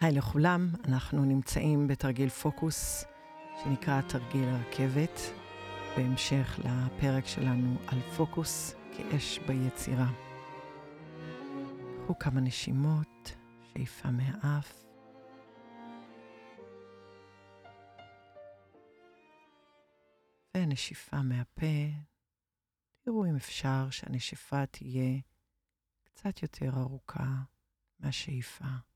היי לכולם, אנחנו נמצאים בתרגיל פוקוס שנקרא תרגיל הרכבת, בהמשך לפרק שלנו על פוקוס כאש ביצירה. קחו כמה נשימות, שאיפה מהאף. ונשיפה מהפה. תראו אם אפשר שהנשיפה תהיה קצת יותר ארוכה מהשאיפה.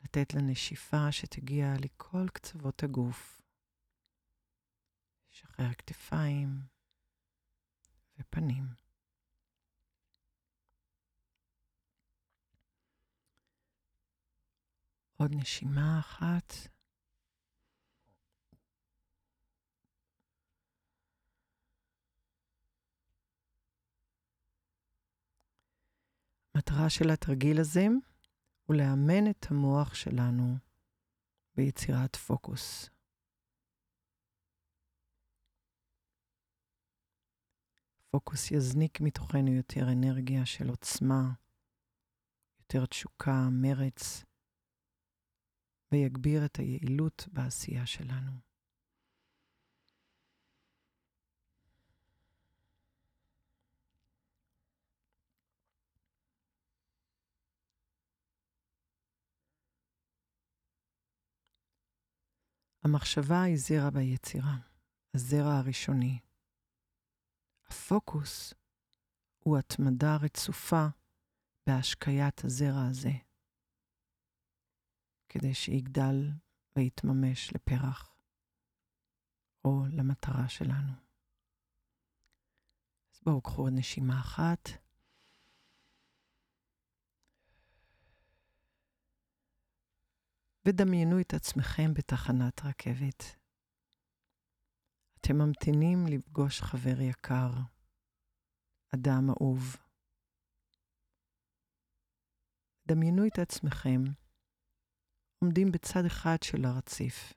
לתת לנשיפה שתגיע לכל קצוות הגוף. שחרר כתפיים ופנים. עוד נשימה אחת. המטרה של התרגיל הזה ולאמן את המוח שלנו ביצירת פוקוס. פוקוס יזניק מתוכנו יותר אנרגיה של עוצמה, יותר תשוקה, מרץ, ויגביר את היעילות בעשייה שלנו. המחשבה היא זרע ביצירה, הזרע הראשוני. הפוקוס הוא התמדה רצופה בהשקיית הזרע הזה, כדי שיגדל ויתממש לפרח, או למטרה שלנו. אז בואו קחו עוד נשימה אחת. ודמיינו את עצמכם בתחנת רכבת. אתם ממתינים לפגוש חבר יקר, אדם אהוב. דמיינו את עצמכם עומדים בצד אחד של הרציף,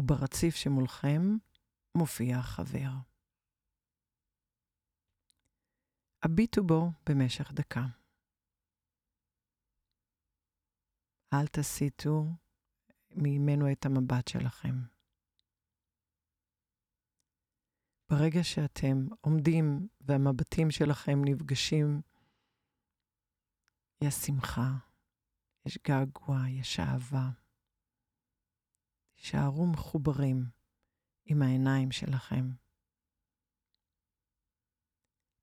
וברציף שמולכם מופיע החבר. הביטו בו במשך דקה. אל תסיטו ממנו את המבט שלכם. ברגע שאתם עומדים והמבטים שלכם נפגשים, יש שמחה, יש געגוע, יש אהבה. תישארו מחוברים עם העיניים שלכם.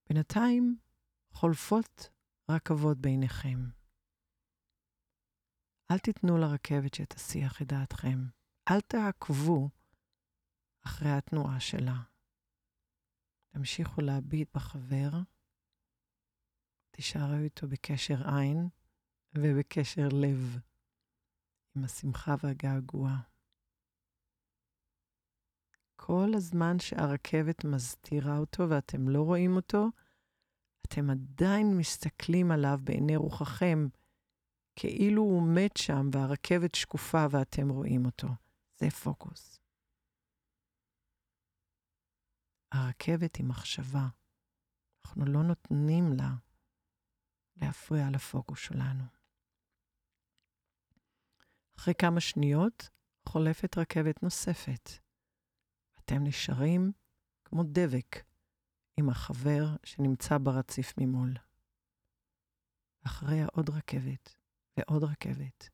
בינתיים חולפות רכבות ביניכם. אל תיתנו לרכבת שתסיח את דעתכם. אל תעקבו אחרי התנועה שלה. תמשיכו להביט בחבר, תישארו איתו בקשר עין ובקשר לב, עם השמחה והגעגוע. כל הזמן שהרכבת מסתירה אותו ואתם לא רואים אותו, אתם עדיין מסתכלים עליו בעיני רוחכם, כאילו הוא מת שם והרכבת שקופה ואתם רואים אותו. זה פוקוס. הרכבת היא מחשבה. אנחנו לא נותנים לה להפריע לפוקוס שלנו. אחרי כמה שניות חולפת רכבת נוספת. אתם נשארים כמו דבק עם החבר שנמצא ברציף ממול. אחריה עוד רכבת. ועוד רכבת.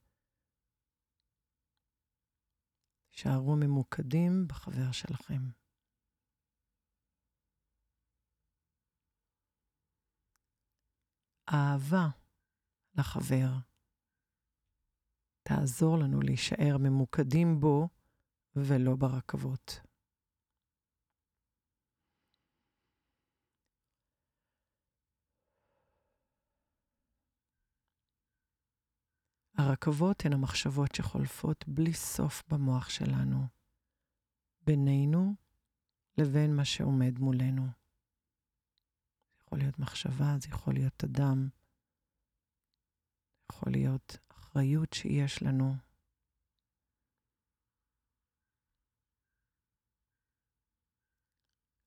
תישארו ממוקדים בחבר שלכם. אהבה לחבר תעזור לנו להישאר ממוקדים בו ולא ברכבות. הרכבות הן המחשבות שחולפות בלי סוף במוח שלנו, בינינו לבין מה שעומד מולנו. זה יכול להיות מחשבה, זה יכול להיות אדם, זה יכול להיות אחריות שיש לנו.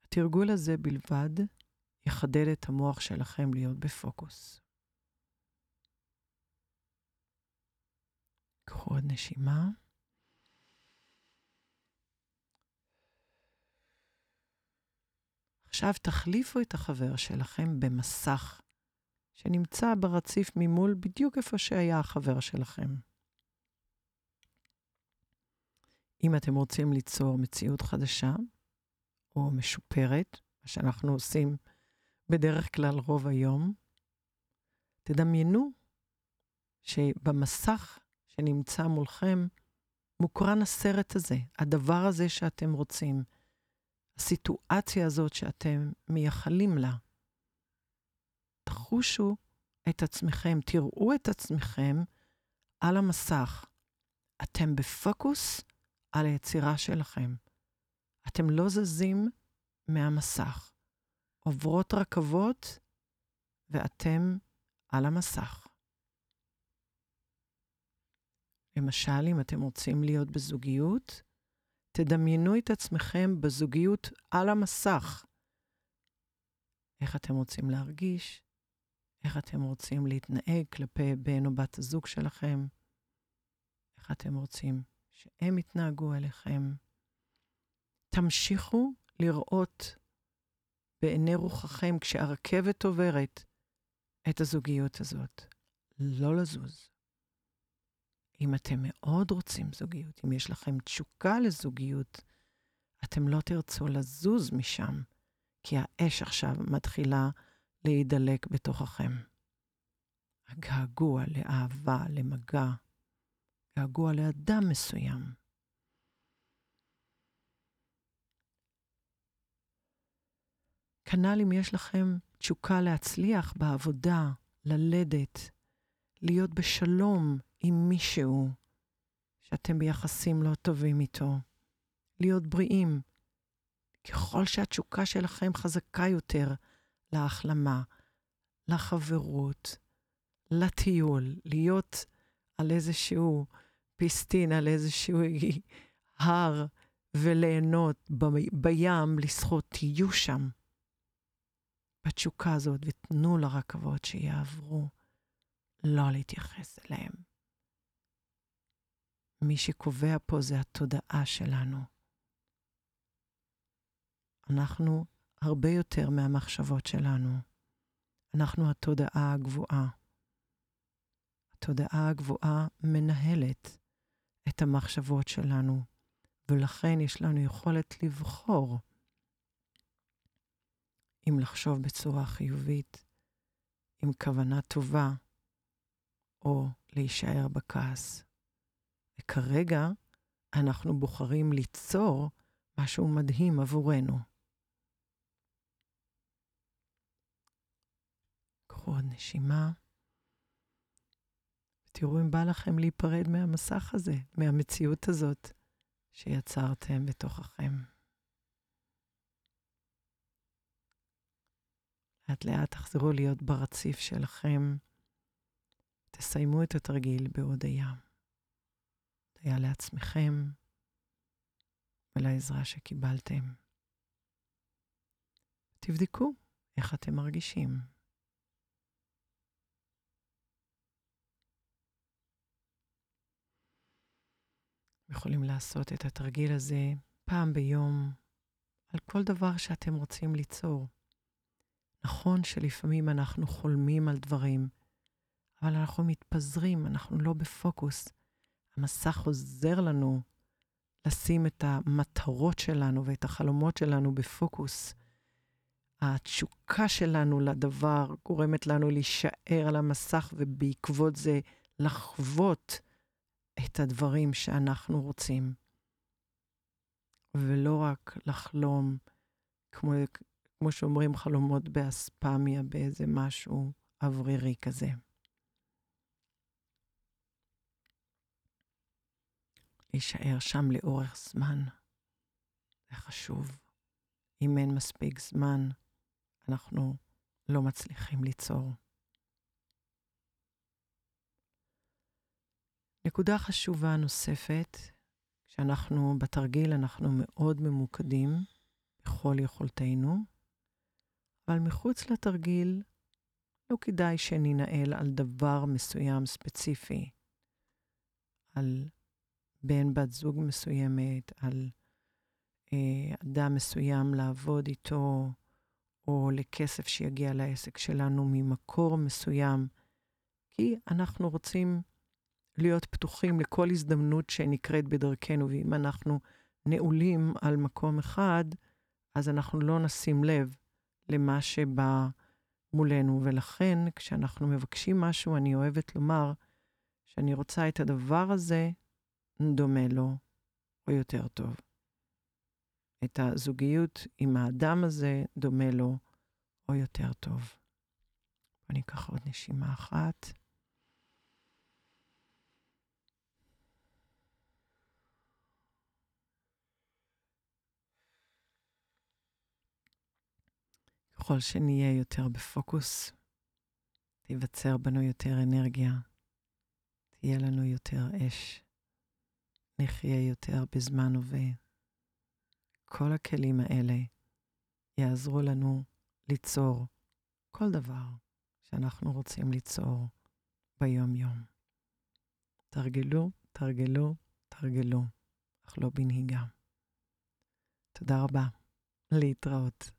התרגול הזה בלבד יחדד את המוח שלכם להיות בפוקוס. קחו עוד נשימה. עכשיו תחליפו את החבר שלכם במסך שנמצא ברציף ממול בדיוק איפה שהיה החבר שלכם. אם אתם רוצים ליצור מציאות חדשה או משופרת, מה שאנחנו עושים בדרך כלל רוב היום, תדמיינו שבמסך שנמצא מולכם מוקרן הסרט הזה, הדבר הזה שאתם רוצים, הסיטואציה הזאת שאתם מייחלים לה. תחושו את עצמכם, תראו את עצמכם על המסך. אתם בפוקוס על היצירה שלכם. אתם לא זזים מהמסך. עוברות רכבות ואתם על המסך. למשל, אם אתם רוצים להיות בזוגיות, תדמיינו את עצמכם בזוגיות על המסך. איך אתם רוצים להרגיש, איך אתם רוצים להתנהג כלפי בן או בת הזוג שלכם, איך אתם רוצים שהם יתנהגו אליכם. תמשיכו לראות בעיני רוחכם כשהרכבת עוברת את הזוגיות הזאת. לא לזוז. אם אתם מאוד רוצים זוגיות, אם יש לכם תשוקה לזוגיות, אתם לא תרצו לזוז משם, כי האש עכשיו מתחילה להידלק בתוככם. הגעגוע לאהבה, למגע, געגוע לאדם מסוים. כנ"ל אם יש לכם תשוקה להצליח בעבודה, ללדת, להיות בשלום עם מישהו שאתם ביחסים לא טובים איתו, להיות בריאים. ככל שהתשוקה שלכם חזקה יותר להחלמה, לחברות, לטיול, להיות על איזשהו פיסטין, על איזשהו הר וליהנות ב- בים, לשחות, תהיו שם בתשוקה הזאת ותנו לרכבות שיעברו, לא להתייחס אליהם. מי שקובע פה זה התודעה שלנו. אנחנו הרבה יותר מהמחשבות שלנו. אנחנו התודעה הגבוהה. התודעה הגבוהה מנהלת את המחשבות שלנו, ולכן יש לנו יכולת לבחור אם לחשוב בצורה חיובית, עם כוונה טובה, או להישאר בכעס. וכרגע אנחנו בוחרים ליצור משהו מדהים עבורנו. קחו עוד נשימה. תראו אם בא לכם להיפרד מהמסך הזה, מהמציאות הזאת שיצרתם בתוככם. לאט לאט תחזרו להיות ברציף שלכם. תסיימו את התרגיל בהודיה. הודיה לעצמכם ולעזרה שקיבלתם. תבדקו איך אתם מרגישים. יכולים לעשות את התרגיל הזה פעם ביום על כל דבר שאתם רוצים ליצור. נכון שלפעמים אנחנו חולמים על דברים, אבל אנחנו מתפזרים, אנחנו לא בפוקוס. המסך עוזר לנו לשים את המטרות שלנו ואת החלומות שלנו בפוקוס. התשוקה שלנו לדבר גורמת לנו להישאר על המסך ובעקבות זה לחוות את הדברים שאנחנו רוצים, ולא רק לחלום, כמו, כמו שאומרים, חלומות באספמיה, באיזה משהו אוורירי כזה. להישאר שם לאורך זמן, זה חשוב. אם אין מספיק זמן, אנחנו לא מצליחים ליצור. נקודה חשובה נוספת, כשאנחנו בתרגיל אנחנו מאוד ממוקדים בכל יכולתנו, אבל מחוץ לתרגיל, לא כדאי שננהל על דבר מסוים ספציפי, על בן בת זוג מסוימת, על אה, אדם מסוים לעבוד איתו, או לכסף שיגיע לעסק שלנו ממקור מסוים, כי אנחנו רוצים להיות פתוחים לכל הזדמנות שנקראת בדרכנו, ואם אנחנו נעולים על מקום אחד, אז אנחנו לא נשים לב למה שבא מולנו. ולכן, כשאנחנו מבקשים משהו, אני אוהבת לומר שאני רוצה את הדבר הזה דומה לו, או יותר טוב. את הזוגיות עם האדם הזה דומה לו, או יותר טוב. אני אקח עוד נשימה אחת. ככל שנהיה יותר בפוקוס, תיווצר בנו יותר אנרגיה, תהיה לנו יותר אש, נחיה יותר בזמן הווה. כל הכלים האלה יעזרו לנו ליצור כל דבר שאנחנו רוצים ליצור ביום-יום. תרגלו, תרגלו, תרגלו, אך לא בנהיגה. תודה רבה. להתראות.